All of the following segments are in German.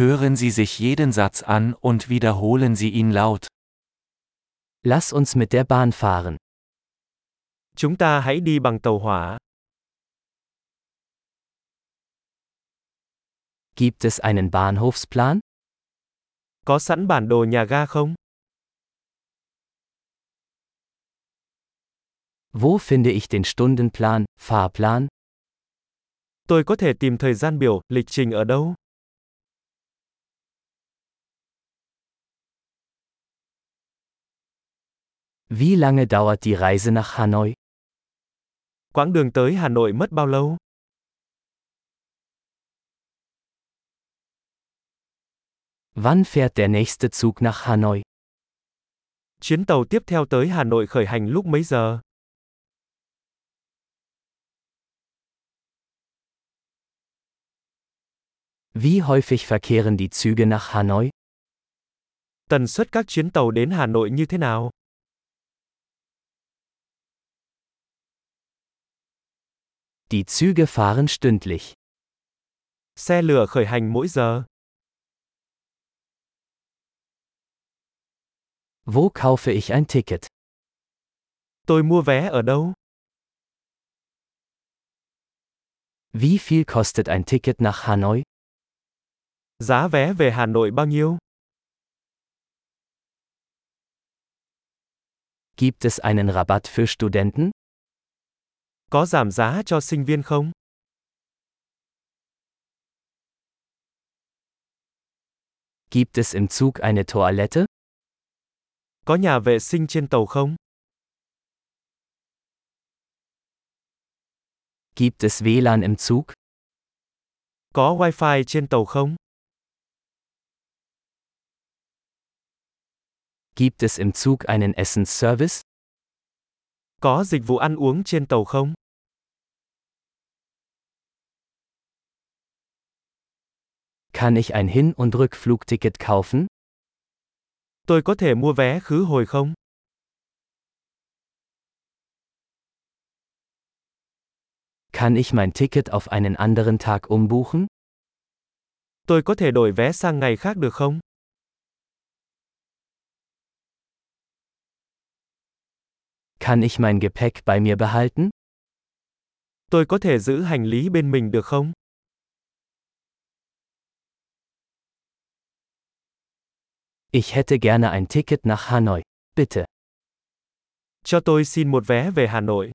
Hören Sie sich jeden Satz an und wiederholen Sie ihn laut. Lass uns mit der Bahn fahren. Chúng ta hãy đi bằng tàu hỏa. Gibt es einen Bahnhofsplan? Có sẵn bản đồ nhà ga không? Wo finde ich den Stundenplan, Fahrplan? Tôi có thể tìm thời gian biểu, lịch trình ở đâu? Wie lange dauert die Reise nach Hanoi? Quãng đường tới Hà Nội mất bao lâu? Wann fährt der nächste Zug nach Hanoi? Chuyến tàu tiếp theo tới Hà Nội khởi hành lúc mấy giờ? Wie häufig verkehren die Züge nach Hanoi? Tần suất các chuyến tàu đến Hà Nội như thế nào? Die Züge fahren stündlich. Xe lửa khởi hành mỗi giờ. Wo kaufe ich ein Ticket? Tôi mua vé ở đâu? Wie viel kostet ein Ticket nach Hanoi? Giá vé về Hà Nội bao nhiêu? Gibt es einen Rabatt für Studenten? Có giảm giá cho sinh viên không? Gibt es im Zug eine Toilette? Có nhà vệ sinh trên tàu không? Gibt es WLAN im Zug? Có wifi trên tàu không? Gibt es im Zug einen Essensservice? Có dịch vụ ăn uống trên tàu không? Kann ich ein Hin- und Rückflugticket kaufen? Tôi có thể mua vé khứ hồi không? Kann ich mein Ticket auf einen anderen Tag umbuchen? Tôi có thể đổi vé sang ngày khác được không? Kann ich mein Gepäck bei mir behalten? Tôi có thể giữ hành lý bên mình được không? Ich hätte gerne ein Ticket nach Hanoi. Bitte. Cho tôi xin một vé về Hà Nội.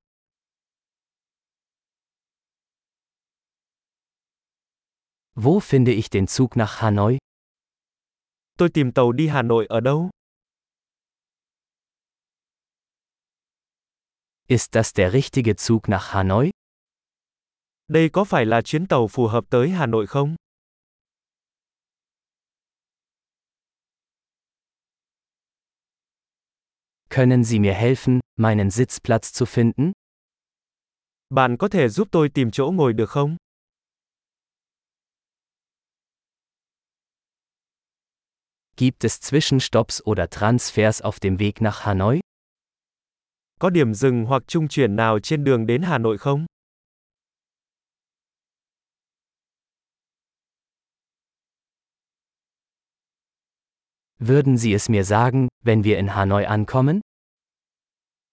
Wo finde ich den Zug nach Hanoi? Tôi tìm tàu đi Hà Nội ở đâu? Ist das der richtige Zug nach Hanoi? Đây có phải là chuyến tàu phù hợp tới Hà Nội không? Können Sie mir helfen, meinen Sitzplatz zu finden? Bạn có thể giúp tôi tìm chỗ ngồi được không? Gibt es Zwischenstopps oder Transfers auf dem Weg nach Hanoi? Có điểm dừng hoặc trung chuyển nào trên đường đến Hà Nội không? Würden Sie es mir sagen, wenn wir in Hanoi ankommen?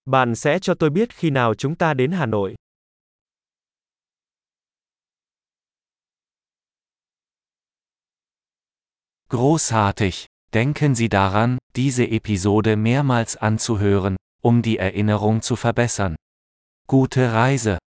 Bạn sẽ cho tôi biết khi nào chúng ta đến Hà Nội. Großartig! Denken Sie daran, diese Episode mehrmals anzuhören, um die Erinnerung zu verbessern. Gute Reise!